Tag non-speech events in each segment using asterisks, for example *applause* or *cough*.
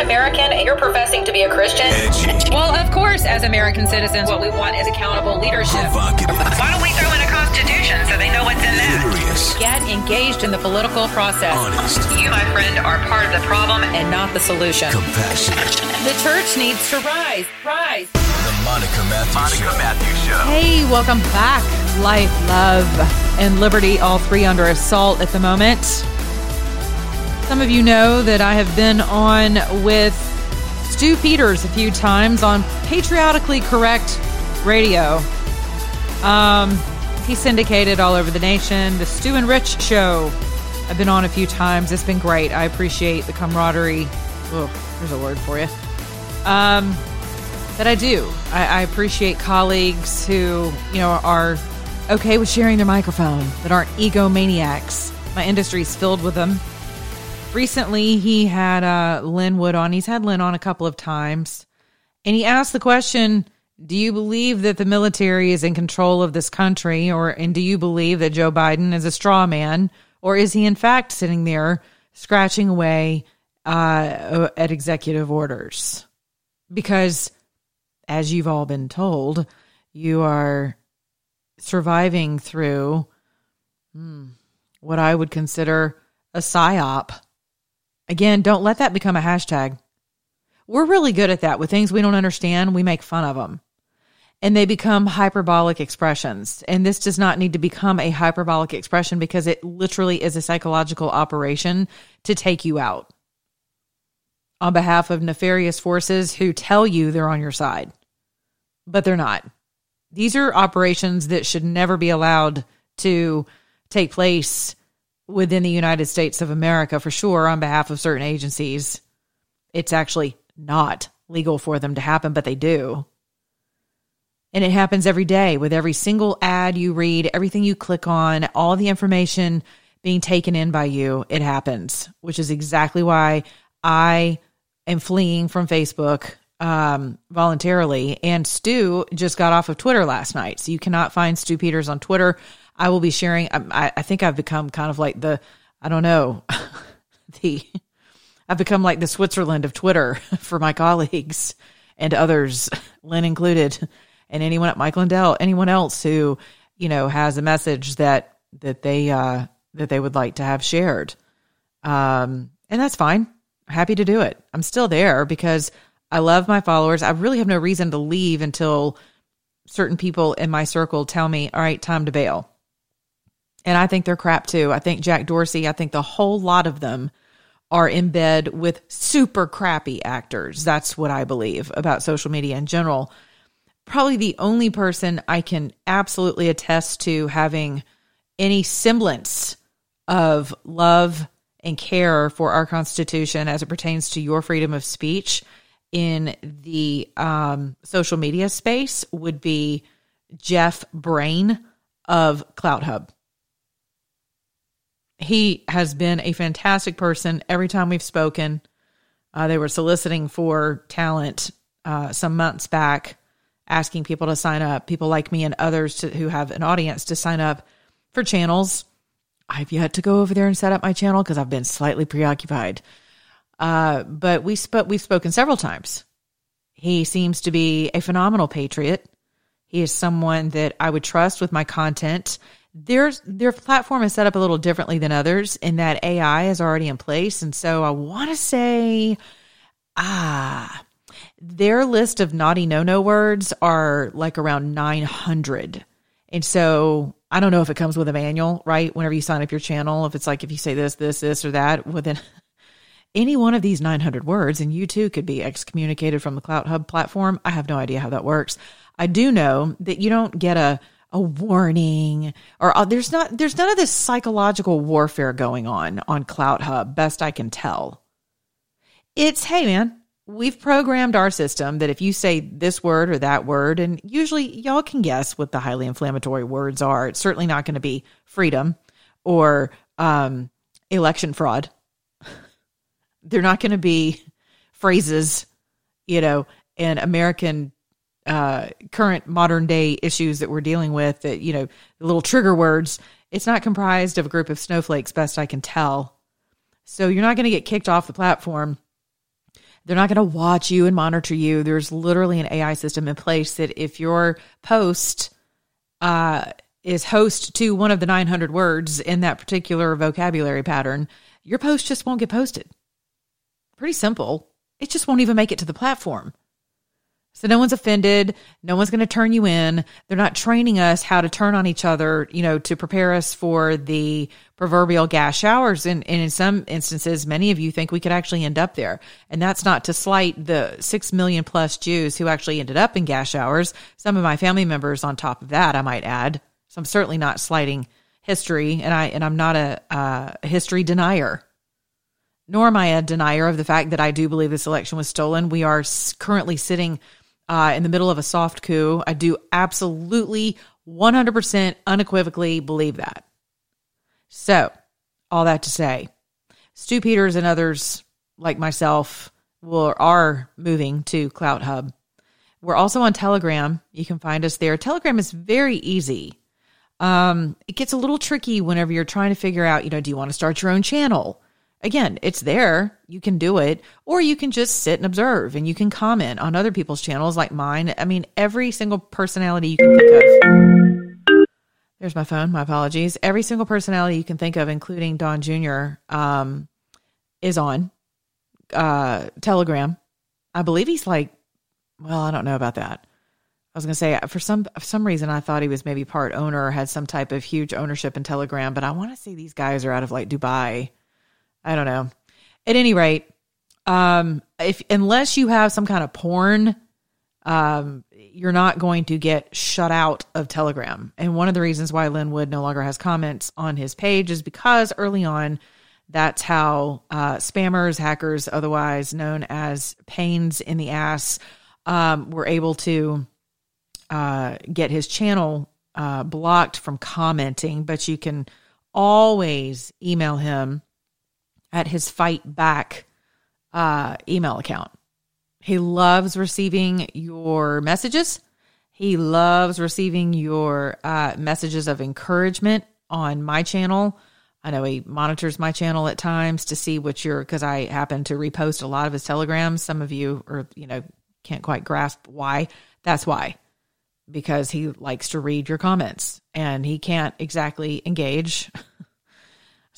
An American and you're professing to be a Christian, well, of course, as American citizens, what we want is accountable leadership. Why don't we throw in a constitution so they know what's in that? Curious. Get engaged in the political process. Honest. You, my friend, are part of the problem and not the solution. Compassionate. The church needs to rise. Rise. The Monica Matthews Show. Hey, welcome back. Life, love, and liberty, all three under assault at the moment. Some of you know that I have been on with Stu Peters a few times on Patriotically Correct Radio. Um, he's syndicated all over the nation. The Stu and Rich Show. I've been on a few times. It's been great. I appreciate the camaraderie. Oh, there's a word for you. Um, that I do. I, I appreciate colleagues who, you know, are okay with sharing their microphone, that aren't egomaniacs. My industry's filled with them. Recently, he had uh, Lin Wood on. He's had Lin on a couple of times. And he asked the question Do you believe that the military is in control of this country? Or, and do you believe that Joe Biden is a straw man? Or is he, in fact, sitting there scratching away uh, at executive orders? Because as you've all been told, you are surviving through hmm, what I would consider a psyop. Again, don't let that become a hashtag. We're really good at that. With things we don't understand, we make fun of them. And they become hyperbolic expressions. And this does not need to become a hyperbolic expression because it literally is a psychological operation to take you out on behalf of nefarious forces who tell you they're on your side but they're not. These are operations that should never be allowed to take place within the United States of America for sure on behalf of certain agencies. It's actually not legal for them to happen, but they do. And it happens every day with every single ad you read, everything you click on, all the information being taken in by you. It happens, which is exactly why I am fleeing from Facebook um, voluntarily. And Stu just got off of Twitter last night. So you cannot find Stu Peters on Twitter. I will be sharing. I, I think I've become kind of like the, I don't know, *laughs* the, I've become like the Switzerland of Twitter *laughs* for my colleagues and others, *laughs* Lin included, and anyone at Mike Lindell, anyone else who, you know, has a message that, that they, uh, that they would like to have shared. Um, and that's fine. Happy to do it. I'm still there because I love my followers. I really have no reason to leave until certain people in my circle tell me, all right, time to bail. And I think they're crap too. I think Jack Dorsey, I think the whole lot of them are in bed with super crappy actors. That's what I believe about social media in general. Probably the only person I can absolutely attest to having any semblance of love and care for our Constitution as it pertains to your freedom of speech in the um, social media space would be Jeff Brain of CloutHub. He has been a fantastic person every time we've spoken. Uh, they were soliciting for talent uh, some months back, asking people to sign up, people like me and others to, who have an audience to sign up for channels. I've yet to go over there and set up my channel because I've been slightly preoccupied. Uh, but we sp- we've spoken several times. He seems to be a phenomenal patriot. He is someone that I would trust with my content. Their their platform is set up a little differently than others in that AI is already in place, and so I want to say, ah, their list of naughty no no words are like around nine hundred, and so I don't know if it comes with a manual, right? Whenever you sign up your channel, if it's like if you say this, this, this, or that, within *laughs* any one of these 900 words, and you too could be excommunicated from the CloutHub platform. I have no idea how that works. I do know that you don't get a a warning or uh, there's not there's none of this psychological warfare going on on CloutHub. Best I can tell. It's hey man, we've programmed our system that if you say this word or that word, and usually y'all can guess what the highly inflammatory words are. It's certainly not going to be freedom or um, election fraud *laughs* they're not going to be phrases, you know, and American uh, current modern day issues that we're dealing with that, you know, the little trigger words. It's not comprised of a group of snowflakes, best I can tell. So you're not going to get kicked off the platform. They're not going to watch you and monitor you. There's literally an AI system in place that if your post uh, is host to one of the 900 words in that particular vocabulary pattern, your post just won't get posted. Pretty simple. It just won't even make it to the platform. So no one's offended. No one's going to turn you in. They're not training us how to turn on each other, you know, to prepare us for the proverbial gas showers. And, and in some instances, many of you think we could actually end up there. And that's not to slight the six million plus Jews who actually ended up in gas showers. Some of my family members on top of that, I might add. So I'm certainly not slighting history and I, and I'm not a, uh, a history denier nor am I a denier of the fact that I do believe this election was stolen. We are currently sitting uh, in the middle of a soft coup. I do absolutely 100% unequivocally believe that. So, all that to say, Stu Peters and others like myself will are moving to CloutHub. We're also on Telegram. You can find us there. Telegram is very easy. Um, it gets a little tricky whenever you're trying to figure out, you know, do you want to start your own channel? Again, it's there. You can do it, or you can just sit and observe and you can comment on other people's channels like mine. I mean, every single personality you can think of. There's my phone. My apologies. Every single personality you can think of, including Don Jr., um, is on uh, Telegram. I believe he's like, well, I don't know about that. I was going to say for some for some reason I thought he was maybe part owner or had some type of huge ownership in Telegram, but I want to say these guys are out of like Dubai I don't know. At any rate, um, if unless you have some kind of porn, um, you're not going to get shut out of Telegram. And one of the reasons why Lin Wood no longer has comments on his page is because early on, that's how uh, spammers, hackers, otherwise known as pains in the ass, um, were able to uh, get his channel uh, blocked from commenting. But you can always email him at his fight back uh, email account. He loves receiving your messages. He loves receiving your uh, messages of encouragement on my channel. I know he monitors my channel at times to see what you're, because I happen to repost a lot of his telegrams. Some of you are, you know, can't quite grasp why. That's why, because he likes to read your comments and he can't exactly engage *laughs*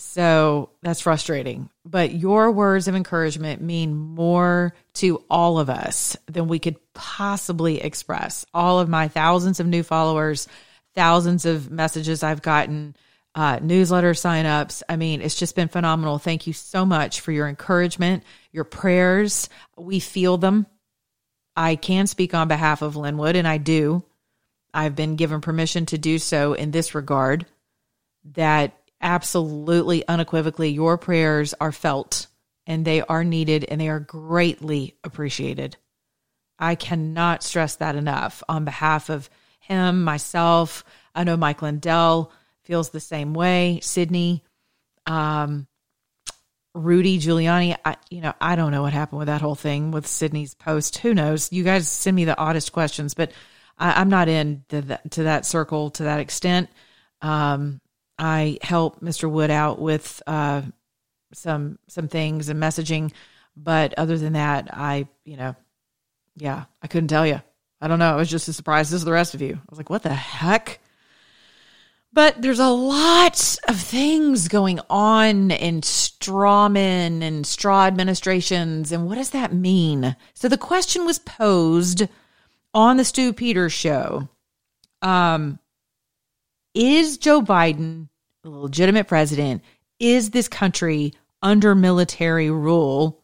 So that's frustrating. But your words of encouragement mean more to all of us than we could possibly express. All of my thousands of new followers, thousands of messages I've gotten, uh, newsletter signups. I mean, it's just been phenomenal. Thank you so much for your encouragement, your prayers. We feel them. I can speak on behalf of Lin Wood, and I do. I've been given permission to do so in this regard that absolutely unequivocally your prayers are felt and they are needed and they are greatly appreciated. I cannot stress that enough on behalf of him, myself. I know Mike Lindell feels the same way. Sidney, um, Rudy Giuliani. I, you know, I don't know what happened with that whole thing with Sidney's post. Who knows? You guys send me the oddest questions, but I, am not in to that, to that circle to that extent. Um, I help Mr. Wood out with uh, some some things and messaging, but other than that, I you know, yeah, I couldn't tell you. I don't know. I was just as surprised as the rest of you. I was like, what the heck? But there's a lot of things going on in strawman and straw administrations. And what does that mean? So the question was posed on the Stu Peters show. Um, is Joe Biden legitimate president? Is this country under military rule,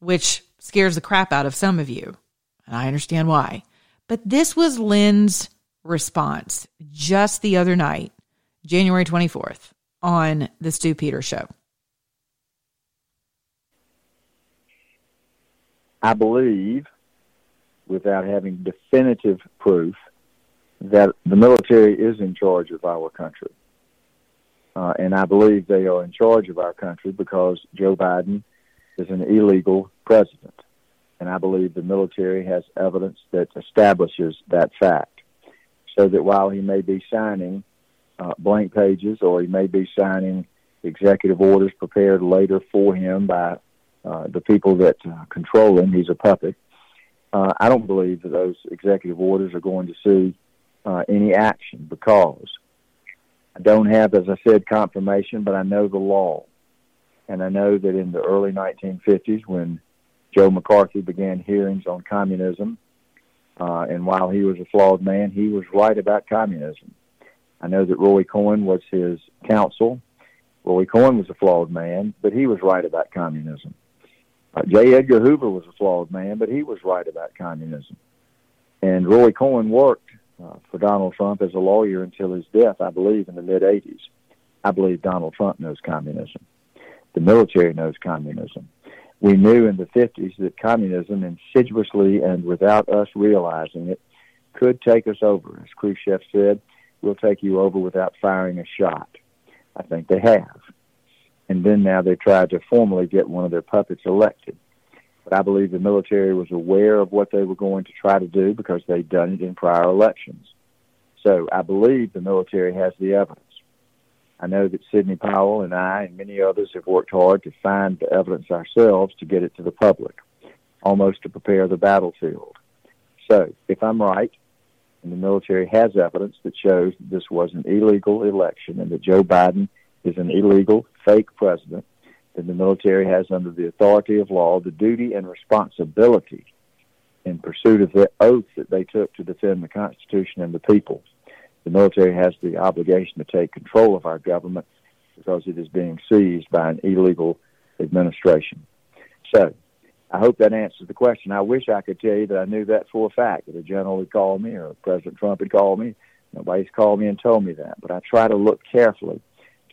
which scares the crap out of some of you. And I understand why. But this was Lin's response just the other night, January 24th, on the Stu Peters show. I believe, without having definitive proof, that the military is in charge of our country. Uh, and I believe they are in charge of our country because Joe Biden is an illegal president. And I believe the military has evidence that establishes that fact. So that while he may be signing uh, blank pages or he may be signing executive orders prepared later for him by uh, the people that uh, control him, he's a puppet. Uh, I don't believe that those executive orders are going to see uh, any action because I don't have, as I said, confirmation, but I know the law. And I know that in the early 1950s, when Joe McCarthy began hearings on communism, uh, and while he was a flawed man, he was right about communism. I know that Roy Cohn was his counsel. Roy Cohn was a flawed man, but he was right about communism. Uh, J. Edgar Hoover was a flawed man, but he was right about communism. And Roy Cohn worked uh, for Donald Trump as a lawyer until his death, I believe, in the mid 80s. I believe Donald Trump knows communism. The military knows communism. We knew in the 50s that communism, insidiously and without us realizing it, could take us over. As Khrushchev said, we'll take you over without firing a shot. I think they have. And then now they tried to formally get one of their puppets elected. But I believe the military was aware of what they were going to try to do because they'd done it in prior elections. So I believe the military has the evidence. I know that Sidney Powell and I and many others have worked hard to find the evidence ourselves to get it to the public, almost to prepare the battlefield. So if I'm right, and the military has evidence that shows that this was an illegal election and that Joe Biden is an illegal, fake president, then the military has, under the authority of law, the duty and responsibility in pursuit of the oath that they took to defend the Constitution and the people. The military has the obligation to take control of our government because it is being seized by an illegal administration. So, I hope that answers the question. I wish I could tell you that I knew that for a fact, that a general had called me or President Trump had called me. Nobody's called me and told me that. But I try to look carefully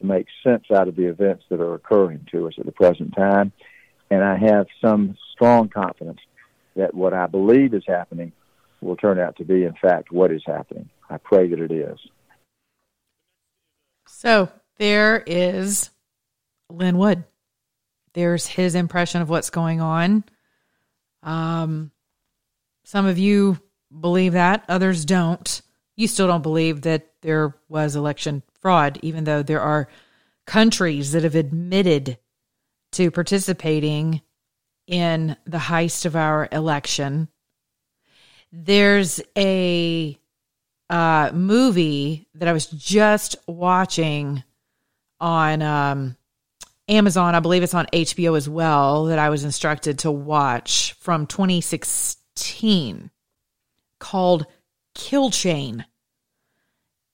to make sense out of the events that are occurring to us at the present time. And I have some strong confidence that what I believe is happening will turn out to be, in fact, what is happening. I pray that it is. So there is Lin Wood. There's his impression of what's going on. Um, some of you believe that, others don't. You still don't believe that there was election fraud, even though there are countries that have admitted to participating in the heist of our election. There's a uh, movie that I was just watching on um, Amazon. I believe it's on HBO as well, that I was instructed to watch from 2016 called Kill Chain.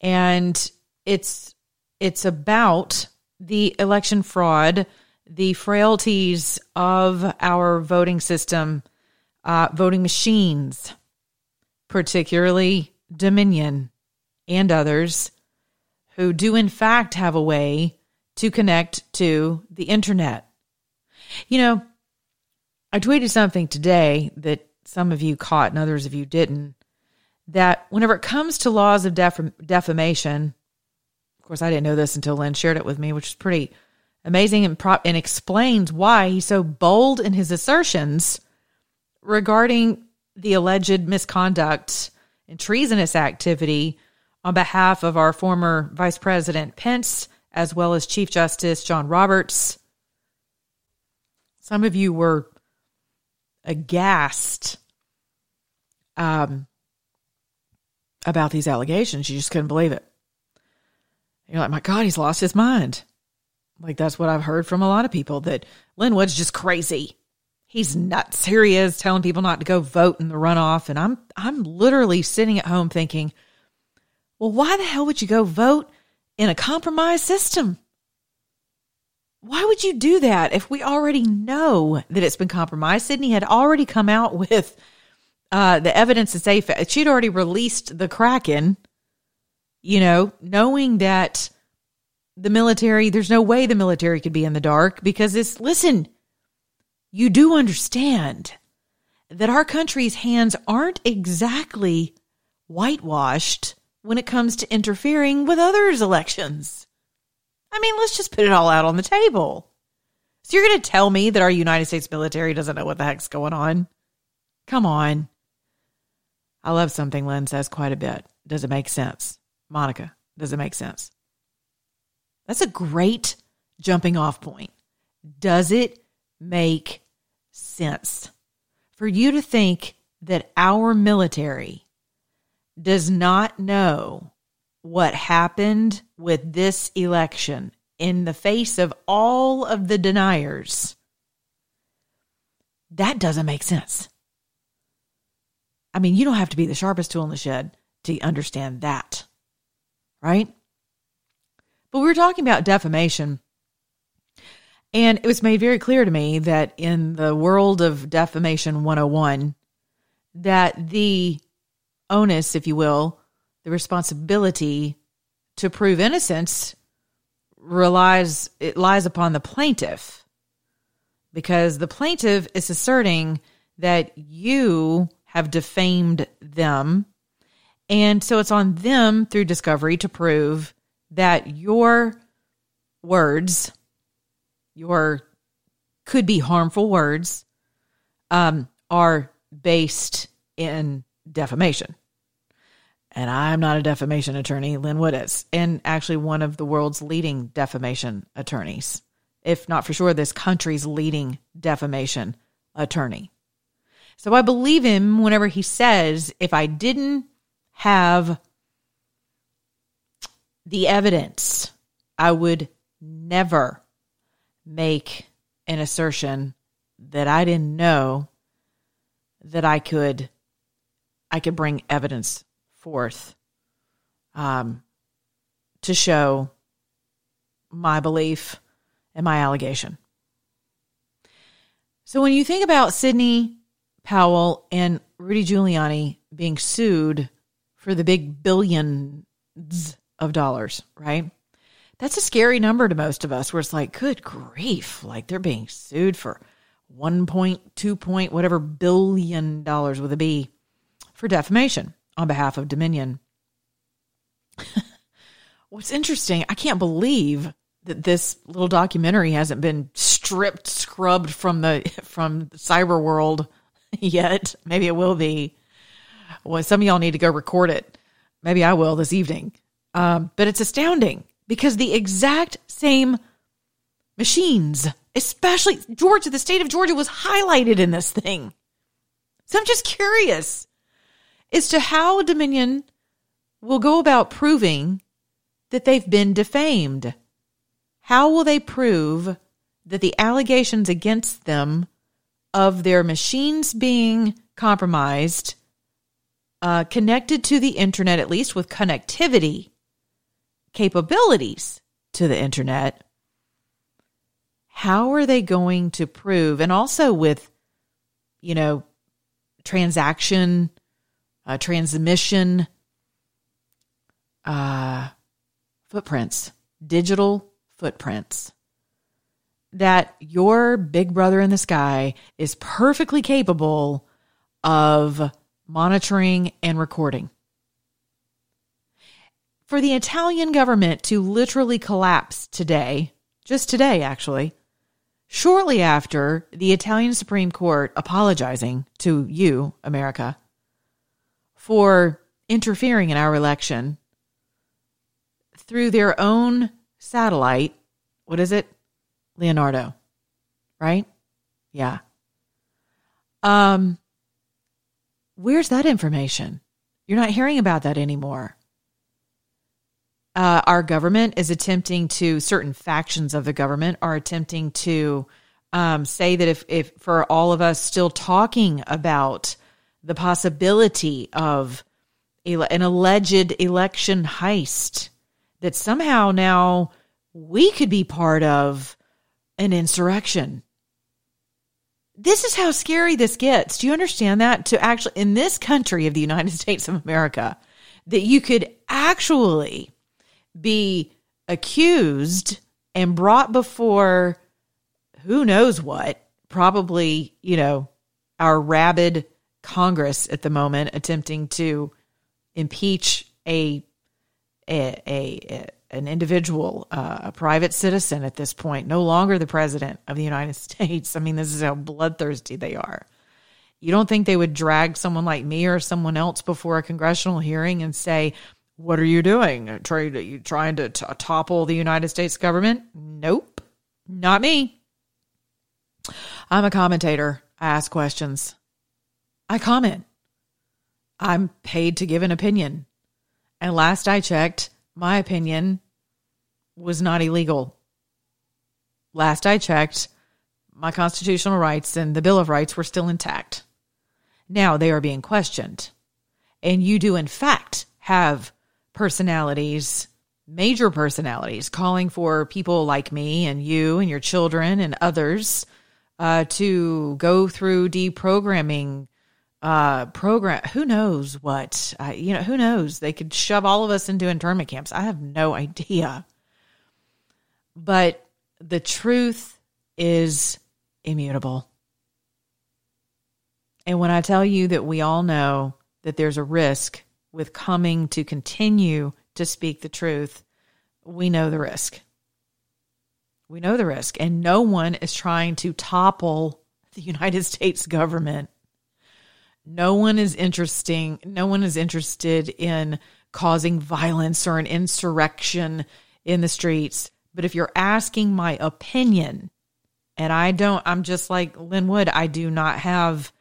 And it's it's about the election fraud, the frailties of our voting system, uh, voting machines, particularly Dominion and others, who do in fact have a way to connect to the internet. You know, I tweeted something today that some of you caught and others of you didn't. That whenever it comes to laws of def- defamation, course, I didn't know this until Lin shared it with me, which is pretty amazing and, and explains why he's so bold in his assertions regarding the alleged misconduct and treasonous activity on behalf of our former Vice President Pence, as well as Chief Justice John Roberts. Some of you were aghast um, about these allegations. You just couldn't believe it. You're like, my God, he's lost his mind. Like that's what I've heard from a lot of people that Lin Wood's just crazy. He's nuts. Here he is telling people not to go vote in the runoff. And I'm I'm literally sitting at home thinking, well, why the hell would you go vote in a compromised system? why would you do that if we already know that it's been compromised? Sidney had already come out with uh, the evidence to say she'd already released the Kraken, you know, knowing that the military, there's no way the military could be in the dark because it's, listen, you do understand that our country's hands aren't exactly whitewashed when it comes to interfering with others' elections. I mean, let's just put it all out on the table. So you're going to tell me that our United States military doesn't know what the heck's going on? Come on. I love something Lin says quite a bit. Does it make sense? Monica, does it make sense? That's a great jumping off point. Does it make sense for you to think that our military does not know what happened with this election in the face of all of the deniers, that doesn't make sense. I mean, you don't have to be the sharpest tool in the shed to understand that, right? But we were talking about defamation. And it was made very clear to me that in the world of defamation 101, that the onus, if you will, the responsibility to prove innocence relies it lies upon the plaintiff because the plaintiff is asserting that you have defamed them and so it's on them through discovery to prove that your words your could be harmful words um, are based in defamation and I'm not a defamation attorney. Lin Wood is, and actually one of the world's leading defamation attorneys, if not for sure, this country's leading defamation attorney. So I believe him whenever he says, if I didn't have the evidence, I would never make an assertion that I didn't know that I could I could bring evidence forth um, to show my belief and my allegation. So when you think about Sidney Powell and Rudy Giuliani being sued for the big billions of dollars, right? That's a scary number to most of us where it's like, good grief, like they're being sued for 1.2 point whatever billion dollars with a B for defamation on behalf of Dominion. *laughs* What's interesting, I can't believe that this little documentary hasn't been stripped, scrubbed from the *laughs* from the cyber world *laughs* yet. Maybe it will be. Well, some of y'all need to go record it. Maybe I will this evening. Um, but it's astounding because the exact same machines, especially Georgia, the state of Georgia was highlighted in this thing. So I'm just curious as to how Dominion will go about proving that they've been defamed. How will they prove that the allegations against them of their machines being compromised, uh, connected to the internet, at least with connectivity capabilities to the internet, how are they going to prove, and also with, you know, transaction uh, transmission uh, footprints, digital footprints, that your big brother in the sky is perfectly capable of monitoring and recording. For the Italian government to literally collapse today, just today actually, shortly after the Italian Supreme Court apologizing to you, America, for interfering in our election through their own satellite. What is it? Leonardo, right? Yeah. Um, where's that information? You're not hearing about that anymore. Uh, our government is attempting to, certain factions of the government are attempting to um, say that if, if for all of us still talking about the possibility of an alleged election heist that somehow now we could be part of an insurrection. This is how scary this gets. Do you understand that? To actually, in this country of the United *laughs* States of America, that you could actually be accused and brought before who knows what, probably, you know, our rabid Congress at the moment attempting to impeach a a, a, an individual, uh, a private citizen at this point, no longer the president of the United *laughs* States. I mean, this is how bloodthirsty they are. You don't think they would drag someone like me or someone else before a congressional hearing and say, "What are you doing? Trying to you trying to t- topple the United States government?" Nope, not me. I'm a commentator. I ask questions. I comment. I'm paid to give an opinion. And last I checked, my opinion was not illegal. Last I checked, my constitutional rights and the Bill of Rights were still intact. Now they are being questioned. And you do, in fact, have personalities, major personalities, calling for people like me and you and your children and others uh, to go through deprogramming uh program who knows what uh, you know who knows? They could shove all of us into internment camps. I have no *laughs* idea. But the truth is immutable. And when i tell you that we all know that there's a risk with coming to continue to speak the truth we know the risk. We know the risk. And no one is trying to topple the *laughs* united states government no one is interesting. No one is interested in causing violence or an insurrection in the streets. But if you're asking my opinion, and I don't, I'm just like Lin Wood, I do not have,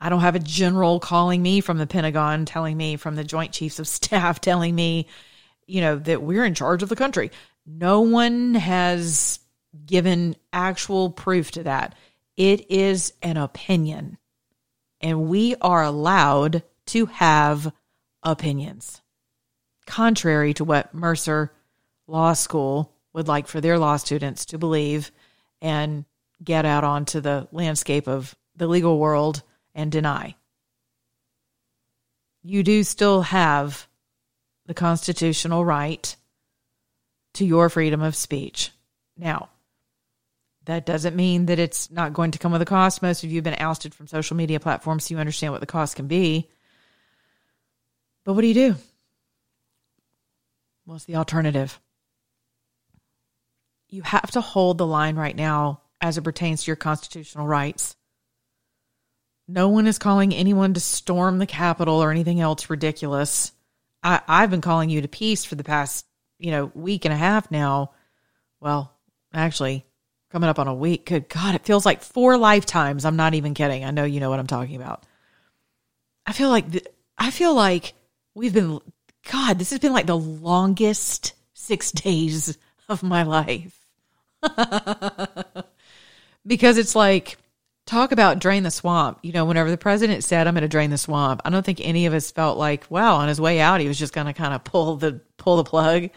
I don't have a general calling me from the Pentagon, telling me from the Joint Chiefs of Staff, *laughs* telling me, you know, that we're in charge of the country. No one has given actual proof to that. It is an opinion and we are allowed to have opinions. Contrary to what Mercer Law School would like for their law students to believe and get out onto the landscape of the legal world and deny. You do still have the constitutional right to your freedom of speech. Now, that doesn't mean that it's not going to come with a cost. Most of you have been ousted from social media platforms, so you understand what the cost can be. But what do you do? What's the alternative? You have to hold the line right now as it pertains to your constitutional rights. No one is calling anyone to storm the Capitol or anything else ridiculous. I, I've been calling you to peace for the past, you know, week and a half now. Well, actually, coming up on a week. Good God, it feels like four lifetimes. I'm not even kidding. I know you know what I'm talking about. I feel like th- I feel like we've been God. This has been like the longest six *laughs* days of my life *laughs* because it's like talk about drain the swamp. You know, whenever the president said, "I'm going to drain the swamp," I don't think any of us felt like, wow, on his way out, he was just going to kind of pull the pull the plug,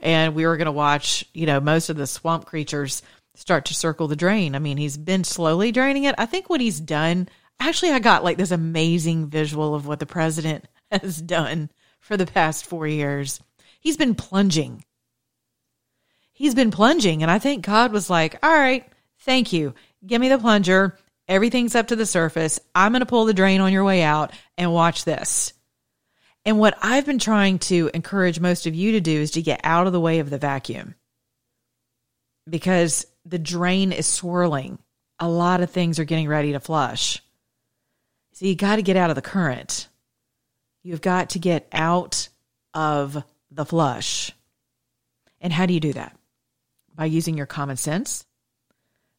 and we were going to watch, you know, most of the swamp creatures start to circle the drain. I mean, he's been slowly draining it. I think what he's done, actually, I got like this amazing visual of what the president *laughs* has done for the past four years. He's been plunging. He's been plunging. And I think God was like, all right, thank you. Give me the plunger. Everything's up to the surface. I'm going to pull the drain on your way out and watch this. And what I've been trying to encourage most of you to do is to get out of the way of the vacuum because the drain is swirling. A lot of things are getting ready to flush. So you got to get out of the current. You've got to get out of the flush. And how do you do that? By using your common sense,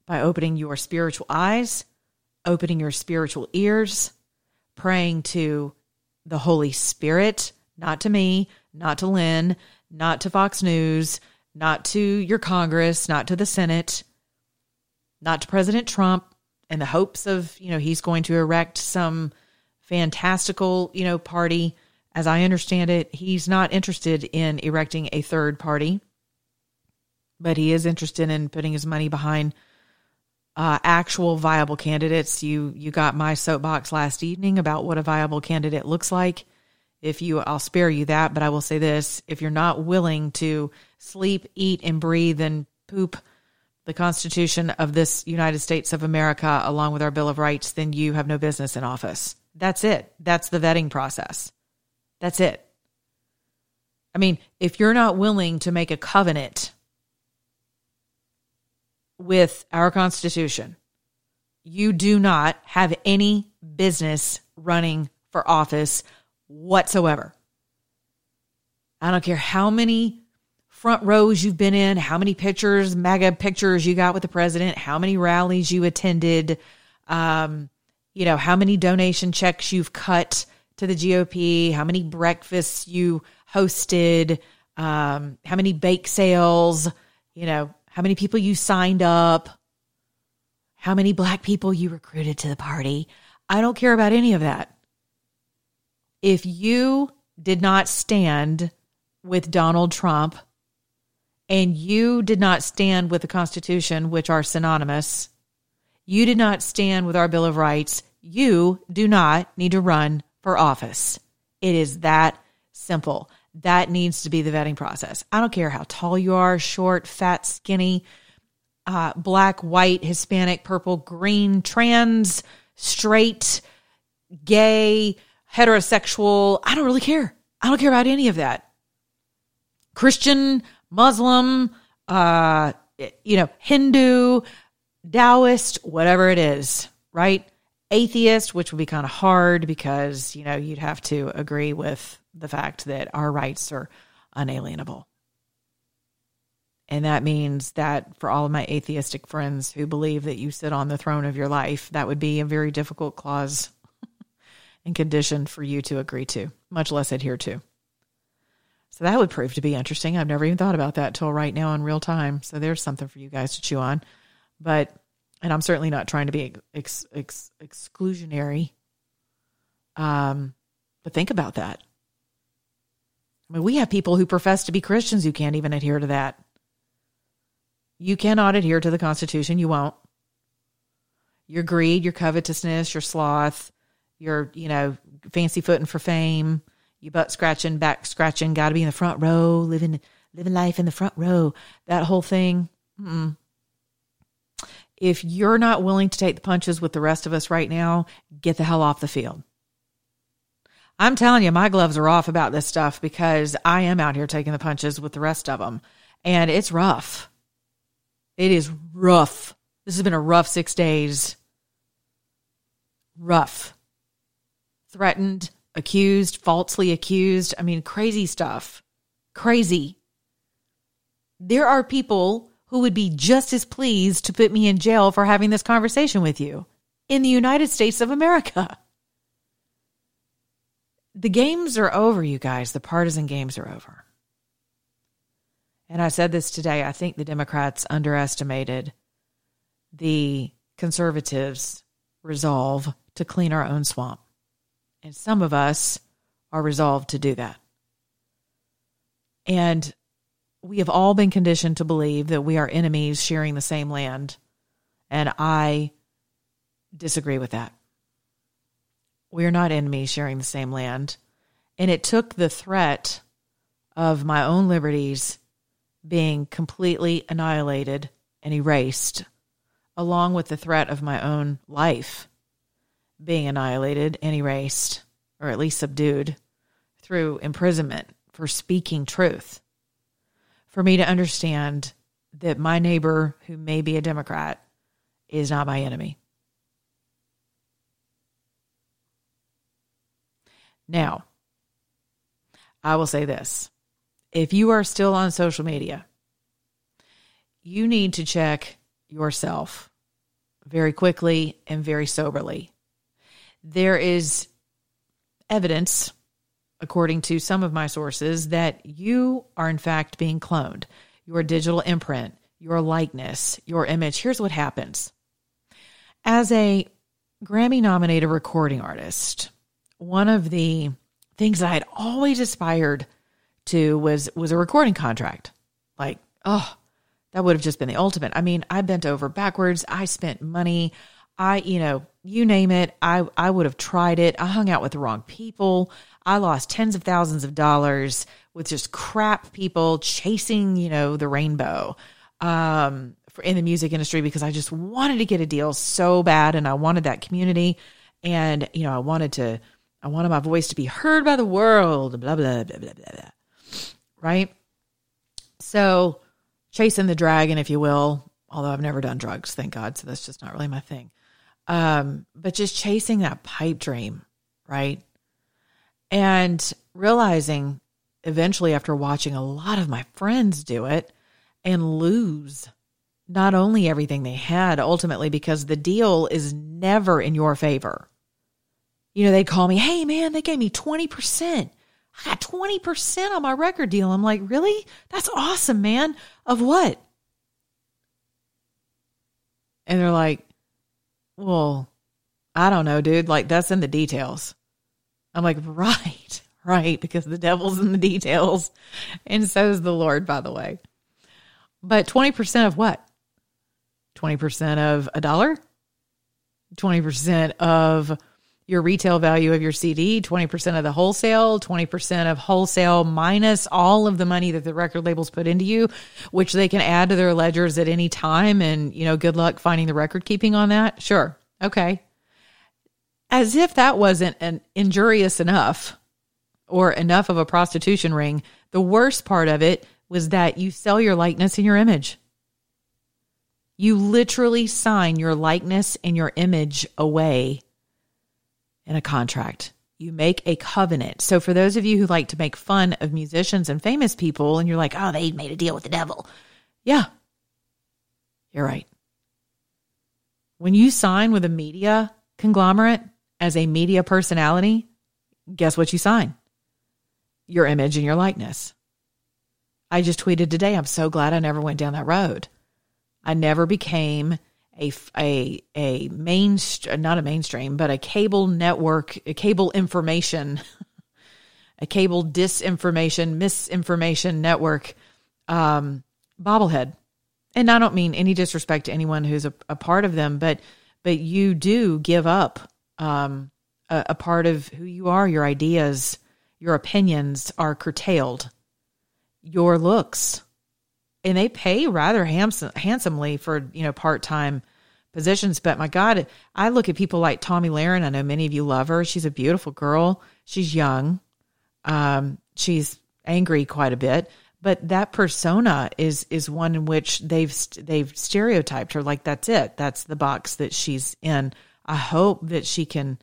by opening your spiritual eyes, opening your spiritual ears, praying to the Holy Spirit, not to me, not to Lin, not to Fox News, not to your Congress, not to the Senate, not to President Trump in the hopes of, you know, he's going to erect some fantastical, you know, party. As I understand it, he's not interested in erecting a third party, but he is interested in putting his money behind uh, actual viable candidates. You you got my soapbox last evening about what a viable candidate looks like. If you, I'll spare you that, but I will say this: if you're not willing to sleep, eat, and breathe and poop the Constitution of this United States of America along with our Bill of Rights, then you have no business in office. That's it. That's the vetting process. That's it. I mean, if you're not willing to make a covenant with our Constitution, you do not have any business running for office whatsoever. I don't care how many front rows you've been in, how many pictures, MAGA pictures you got with the president, how many rallies you attended, um, you know, how many donation checks you've cut to the GOP, how many breakfasts you hosted, um, how many bake sales, you know, how many people you signed up, how many black people you recruited to the party. I don't care about any of that. If you did not stand with Donald Trump and you did not stand with the Constitution, which are synonymous, you did not stand with our Bill of Rights, you do not need to run for office. It is that simple. That needs to be the vetting process. I don't care how tall you are, short, fat, skinny, uh, black, white, Hispanic, purple, green, trans, straight, gay, heterosexual. I don't really care. I don't care about any of that. Christian, Muslim, uh, you know, Hindu, Taoist, whatever it is, right? Atheist, which would be kind of hard because, you know, you'd have to agree with the fact that our rights are unalienable. And that means that for all of my atheistic friends who believe that you sit on the throne of your life, that would be a very difficult clause *laughs* and condition for you to agree to, much less adhere to. So that would prove to be interesting. I've never even thought about that till right now in real time. So there's something for you guys to chew on. But, and I'm certainly not trying to be ex, ex, exclusionary. Um, but think about that. I mean, we have people who profess to be Christians who can't even adhere to that. You cannot adhere to the Constitution. You won't. Your greed, your covetousness, your sloth, your, you know, fancy footing for fame, you butt scratching, back scratching, got to be in the front row, living living life in the front row. That whole thing. Mm-mm. If you're not willing to take the punches with the rest of us right now, get the hell off the field. I'm telling you, my gloves are off about this stuff because I am out here taking the punches with the rest of them. And it's rough. It is rough. This has been a rough six days. Rough. Threatened, accused, falsely accused. I mean, crazy stuff. Crazy. There are people who would be just as pleased to put me in jail for having this conversation with you in the United States of America the games are over, you guys. The partisan games are over. And I said this today. I think the Democrats underestimated the conservatives' resolve to clean our own swamp. And some of us are resolved to do that. And we have all been conditioned to believe that we are enemies sharing the same land. And I disagree with that. We're not enemies sharing the same land. And it took the threat of my own liberties being completely annihilated and erased, along with the threat of my own life being annihilated and erased, or at least subdued, through imprisonment for speaking truth, for me to understand that my neighbor, who may be a Democrat, is not my enemy. Now, I will say this if you are still on social media, you need to check yourself very quickly and very soberly. There is evidence, according to some of my sources, that you are in fact being cloned. Your digital imprint, your likeness, your image. Here's what happens. As a Grammy nominated recording artist, one of the things I had always aspired to was was a recording contract. Like, oh, That would have just been the ultimate. I mean, I bent over backwards. I spent money. I, you know, you name it. I, I would have tried it. I hung out with the wrong people. I lost tens of thousands of dollars with just crap people chasing, you know, the rainbow um, for, in the music industry because I just wanted to get a deal so bad and I wanted that community. And, you know, I wanted to, I wanted my voice to be heard by the world, blah, blah, blah, blah, blah, blah. Right. So, chasing the dragon, if you will, although I've never done drugs, thank God. So, that's just not really my thing. Um, but just chasing that pipe dream, right? And realizing eventually, after watching a lot of my friends do it and lose not only everything they had ultimately because the deal is never in your favor. You know, they call me, hey man, they gave me 20%. I got 20% on my record deal. I'm like, really? That's awesome, man. Of what? And they're like, well, I don't know, dude. Like, that's in the details. I'm like, *laughs* right, right, because the devil's in the details. And so is the Lord, by the way. But 20% of what? 20% of a dollar? 20% of your retail value of your CD, 20% of the wholesale, 20% of wholesale minus all of the money that the record labels put into you, which they can add to their ledgers at any time. And, you know, good luck finding the record keeping on that. Sure. Okay. As if that wasn't an injurious enough or enough of a prostitution ring, the worst part of it was that you sell your likeness and your image. You literally sign your likeness and your image away in a contract. You make a covenant. So, for those of you who like to make fun of musicians and famous people, and you're like, oh, they made a deal with the devil. Yeah, you're right. When you sign with a media conglomerate as a media personality, guess what you sign? Your image and your likeness. I just tweeted today, I'm so glad I never went down that road. I never became a a a main not a mainstream but a cable network a cable information *laughs* a cable disinformation misinformation network um bobblehead. And I don't mean any disrespect to anyone who's a, a part of them but but you do give up um a, a part of who you are your ideas your opinions are curtailed. Your looks and they pay rather handsome, handsomely for you know part time positions. But my God, I look at people like Tomi Lahren. I know many of you love her. She's a beautiful girl. She's young. Um, she's angry quite a bit, but that persona is is one in which they've they've stereotyped her. Like that's it. That's the box that she's in. I hope that she can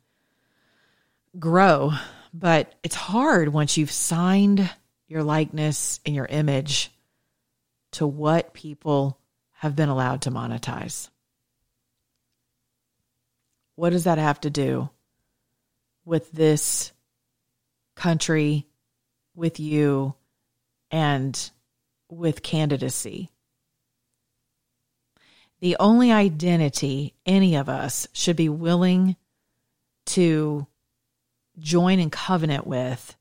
grow, but it's hard once you've signed your likeness and your image to what people have been allowed to monetize. What does that have to do with this country, with you, and with candidacy? The only identity any of us should be willing to join in covenant with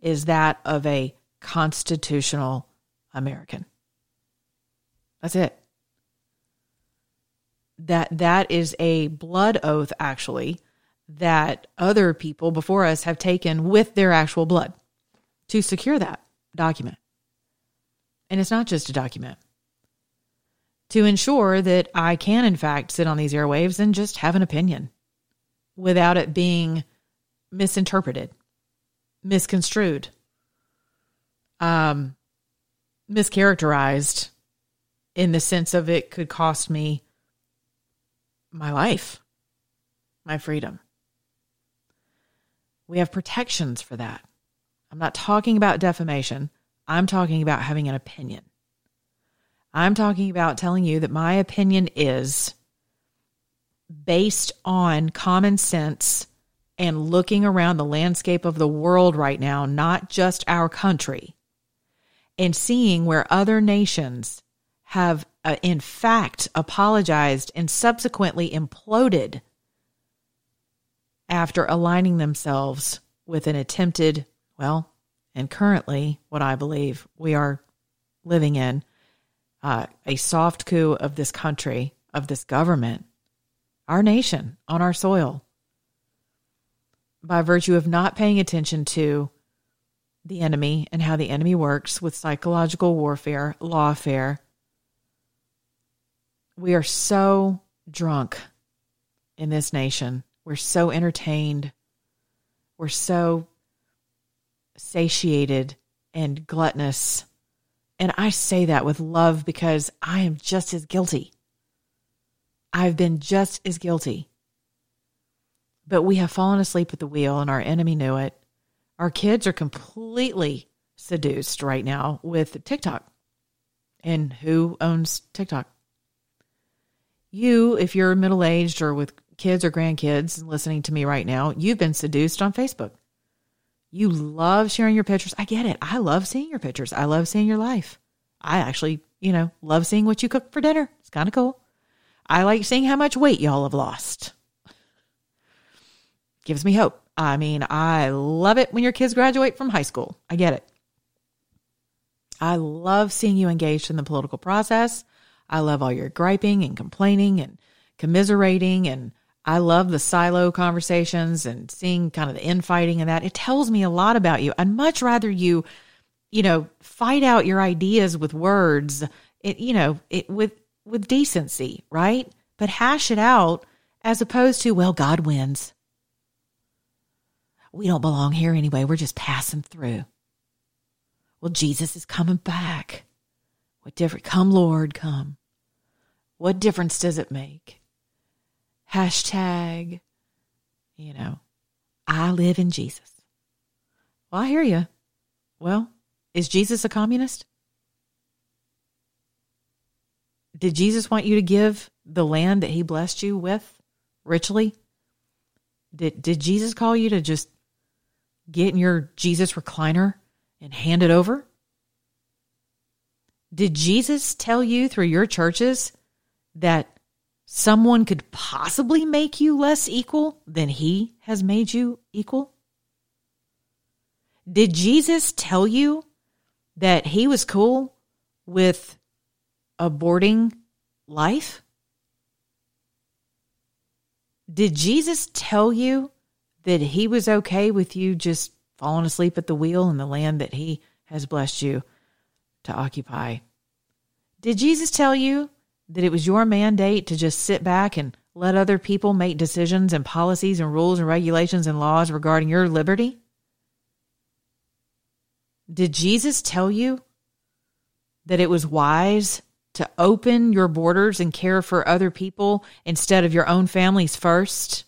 is that of a constitutional American. That's it. That that is a blood oath actually that other people before us have taken with their actual blood to secure that document. And it's not just a document. To ensure that I can in fact sit on these airwaves and just have an opinion without it being misinterpreted, misconstrued, um, mischaracterized, in the sense of it could cost me my life, my freedom. We have protections for that. I'm not talking about defamation. I'm talking about having an opinion. I'm talking about telling you that my opinion is based on common sense and looking around the landscape of the world right now, not just our country, and seeing where other nations have, uh, in fact, apologized and subsequently imploded after aligning themselves with an attempted, well, and currently what I believe we are living in uh, a soft coup of this country, of this government, our nation, on our soil, by virtue of not paying attention to the enemy and how the enemy works with psychological warfare, lawfare. We are so drunk in this nation. We're so entertained. We're so satiated and gluttonous. And I say that with love because I am just as guilty. I've been just as guilty. But we have fallen asleep at the wheel, and our enemy knew it. Our kids are completely seduced right now with TikTok. And who owns TikTok? You, if you're middle aged or with kids or grandkids listening to me right now, you've been seduced on Facebook. You love sharing your pictures. I get it. I love seeing your pictures. I love seeing your life. I actually, you know, love seeing what you cook for dinner. It's kind of cool. I like seeing how much weight y'all have lost. Gives me hope. I mean, I love it when your kids graduate from high school. I get it. I love seeing you engaged in the political process. I love all your griping and complaining and commiserating. And I love the silo conversations and seeing kind of the infighting and that. It tells me a lot about you. I'd much rather you, you know, fight out your ideas with words, it, you know, it with, with decency, right? But hash it out as opposed to, well, God wins we don't belong here anyway. We're just passing through. Well, Jesus is coming back. What different? Come, Lord, come. What difference does it make? Hashtag, you know, I live in Jesus. Well, I hear you. Well, is Jesus a communist? Did Jesus want you to give the land that he blessed you with richly? Did, did Jesus call you to just get in your Jesus recliner and hand it over? Did Jesus tell you through your churches that someone could possibly make you less equal than he has made you equal? Did Jesus tell you that he was cool with aborting life? Did Jesus tell you that he was okay with you just falling asleep at the wheel in the land that he has blessed you to occupy. Did Jesus tell you that it was your mandate to just sit back and let other people make decisions and policies and rules and regulations and laws regarding your liberty? Did Jesus tell you that it was wise to open your borders and care for other people instead of your own families first?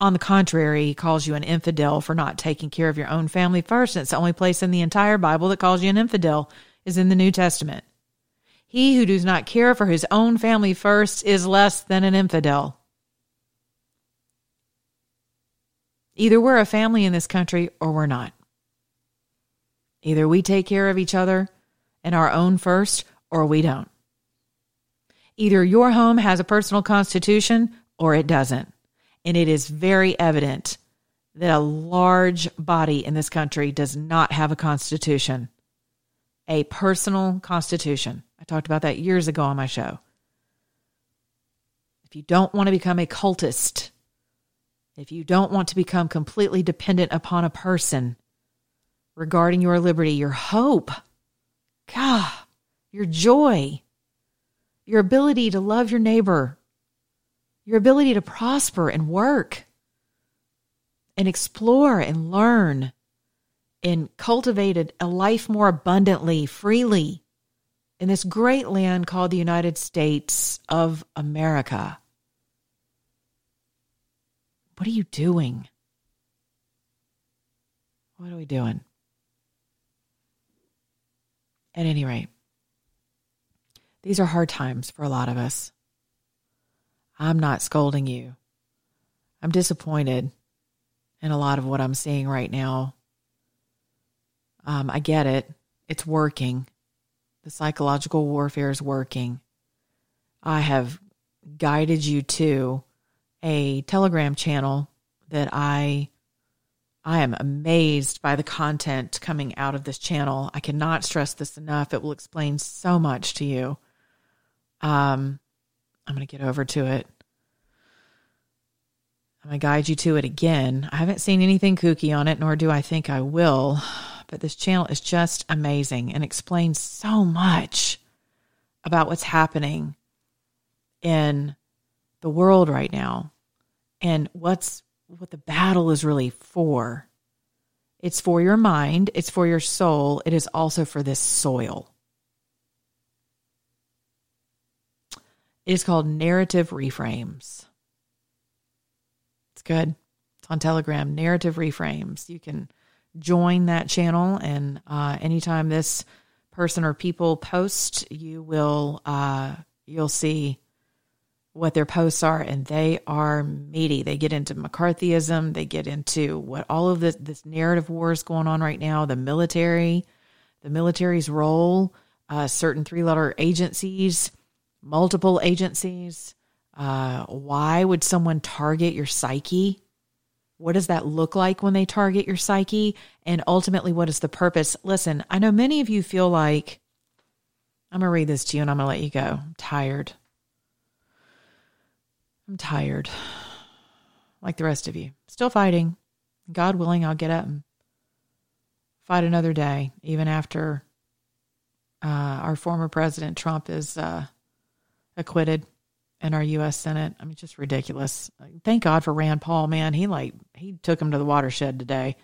On the contrary, he calls you an infidel for not taking care of your own family first. And it's the only place in the entire Bible that calls you an infidel is in the New Testament. He who does not care for his own family first is less than an infidel. Either we're a family in this country or we're not. Either we take care of each other and our own first or we don't. Either your home has a personal constitution or it doesn't. And it is very evident that a large body in this country does not have a constitution, a personal constitution. I talked about that years ago on my show. If you don't want to become a cultist, if you don't want to become completely dependent upon a person regarding your liberty, your hope, God, your joy, your ability to love your neighbor your ability to prosper and work and explore and learn and cultivated a life more abundantly, freely in this great land called the United States of America. What are you doing? What are we doing? At any rate, these are hard times for a lot of us. I'm not scolding you. I'm disappointed in a lot of what I'm seeing right now. Um, I get it. It's working. The psychological warfare is working. I have guided you to a Telegram channel that I I am amazed by the content coming out of this channel. I cannot stress this enough. It will explain so much to you Um, I'm going to get over to it. I'm going to guide you to it again. I haven't seen anything kooky on it, nor do I think I will. But this channel is just amazing and explains so much about what's happening in the world right now and what's what the battle is really for. It's for your mind, it's for your soul, it is also for this soil. It is called Narrative Reframes. It's good. It's on Telegram, Narrative Reframes. You can join that channel, and uh, anytime this person or people post, you will uh, you'll see what their posts are, and they are meaty. They get into McCarthyism. They get into what all of this this narrative war is going on right now. The military, the military's role, uh, certain three letter agencies, multiple agencies. Uh, why would someone target your psyche? What does that look like when they target your psyche? And ultimately, what is the purpose? Listen, I know many of you feel like I'm going to read this to you and I'm going to let you go. I'm tired. I'm tired. Like the rest of you. Still fighting. God willing, I'll get up and fight another day, even after uh, our former president Trump is uh, acquitted in our U.S. Senate. I mean, just ridiculous. Thank God for Rand Paul, man. He like he took him to the watershed today.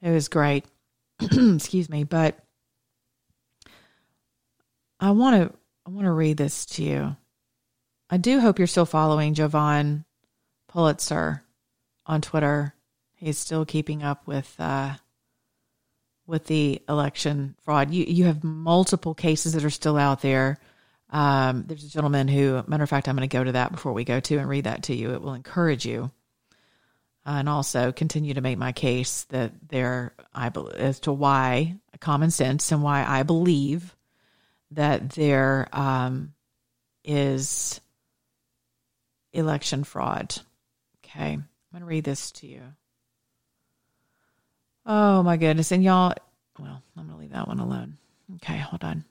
It was great. *clears throat* Excuse me, but I want to I want to read this to you. I do hope you're still following Jovan Pulitzer on Twitter. He's still keeping up with uh, with the election fraud. You you have multiple cases that are still out there um, there's a gentleman who, matter of fact, I'm going to go to that before we go to and read that to you. It will encourage you, uh, and also continue to make my case that there, I believe as to why common sense and why I believe that there um, is election fraud. Okay, I'm going to read this to you. Oh my goodness, and y'all, well, I'm going to leave that one alone. Okay, hold on.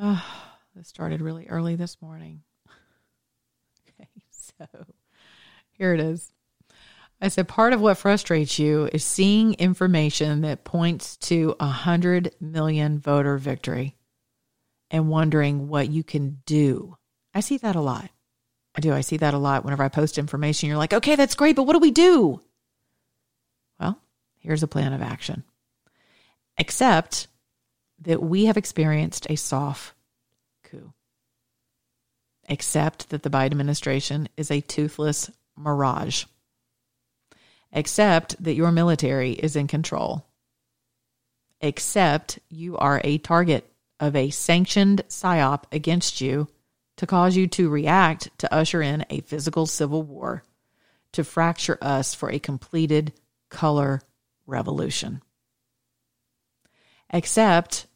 Oh, *sighs* this started really early this morning. *laughs* okay, so here it is. I said part of what frustrates you is seeing information that points to a hundred million voter victory and wondering what you can do. I see that a lot. I do. I see that a lot whenever I post information. You're like, okay, that's great, but what do we do? Well, here's a plan of action. Except that we have experienced a soft coup. Except that the Biden administration is a toothless mirage. Except that your military is in control. Except you are a target of a sanctioned psyop against you to cause you to react to usher in a physical civil war, to fracture us for a completed color revolution. Except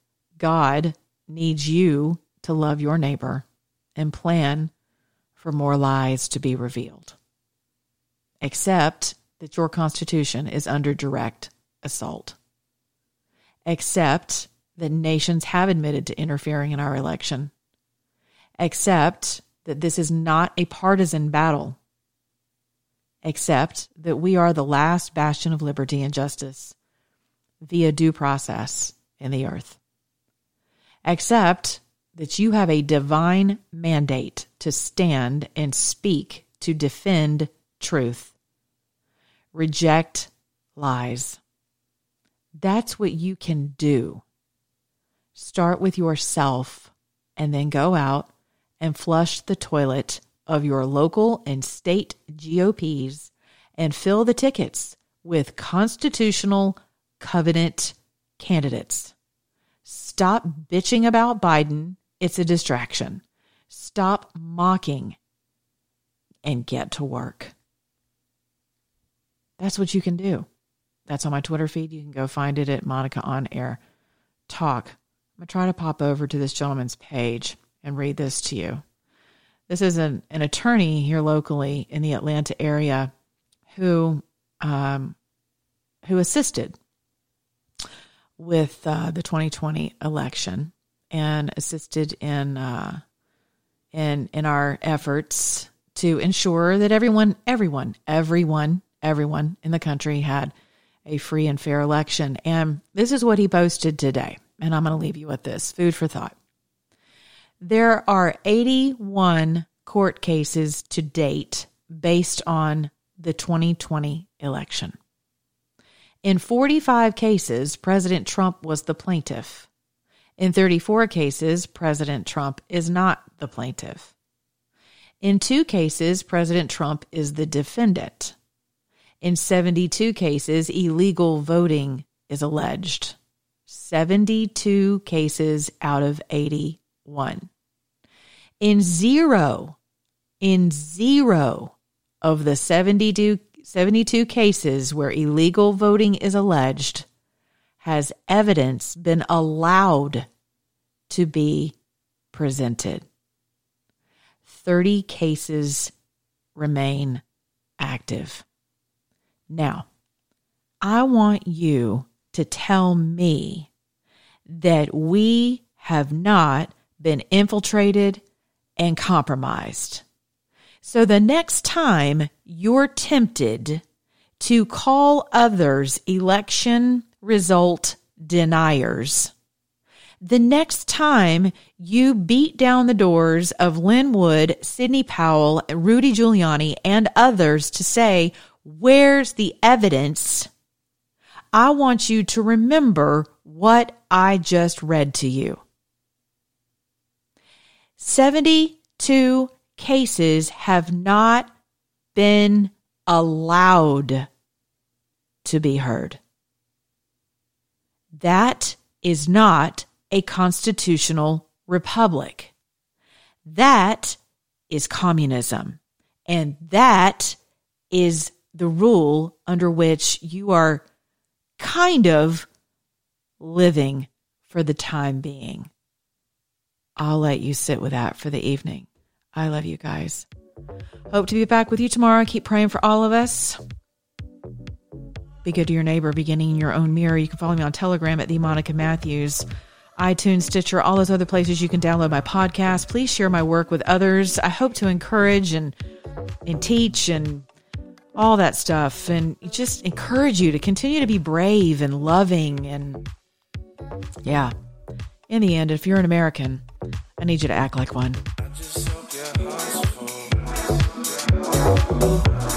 God needs you to love your neighbor and plan for more lies to be revealed. Except that your Constitution is under direct assault. Except that nations have admitted to interfering in our election. Except that this is not a partisan battle. Except that we are the last bastion of liberty and justice via due process in the earth. Except that you have a divine mandate to stand and speak to defend truth. Reject lies. That's what you can do. Start with yourself and then go out and flush the toilet of your local and state GOPs and fill the tickets with constitutional covenant candidates. Stop bitching about Biden it's a distraction. Stop mocking and get to work. That's what you can do. That's on my Twitter feed. You can go find it at Monica on Air Talk. I'm going to try to pop over to this gentleman's page and read this to you. This is an, an attorney here locally in the Atlanta area who um, who assisted with uh, the 2020 election and assisted in uh, in in our efforts to ensure that everyone, everyone, everyone, everyone in the country had a free and fair election. And this is what he posted today. And I'm going to leave you with this food for thought. There are 81 court cases to date based on the 2020 election. In 45 cases, President Trump was the plaintiff. In 34 cases, President Trump is not the plaintiff. In two cases, President Trump is the defendant. In 72 cases, illegal voting is alleged. 72 cases out of 81. In zero, in zero of the 72, 72 cases where illegal voting is alleged, has evidence been allowed to be presented. 30 cases remain active. Now, I want you to tell me that we have not been infiltrated and compromised. So the next time you're tempted to call others election result deniers, the next time you beat down the doors of Lin Wood, Sidney Powell, Rudy Giuliani, and others to say, Where's the evidence? I want you to remember what I just read to you. 72 cases have not been allowed to be heard. That is not a constitutional republic. That is communism. And that is the rule under which you are kind of living for the time being. I'll let you sit with that for the evening. I love you guys. Hope to be back with you tomorrow. Keep praying for all of us. Be good to your neighbor, beginning in your own mirror. You can follow me on Telegram at the Monica Matthews iTunes, Stitcher, all those other places you can download my podcast. Please share my work with others. I hope to encourage and and teach and all that stuff and just encourage you to continue to be brave and loving and yeah. In the end, if you're an American, I need you to act like one. Thank you.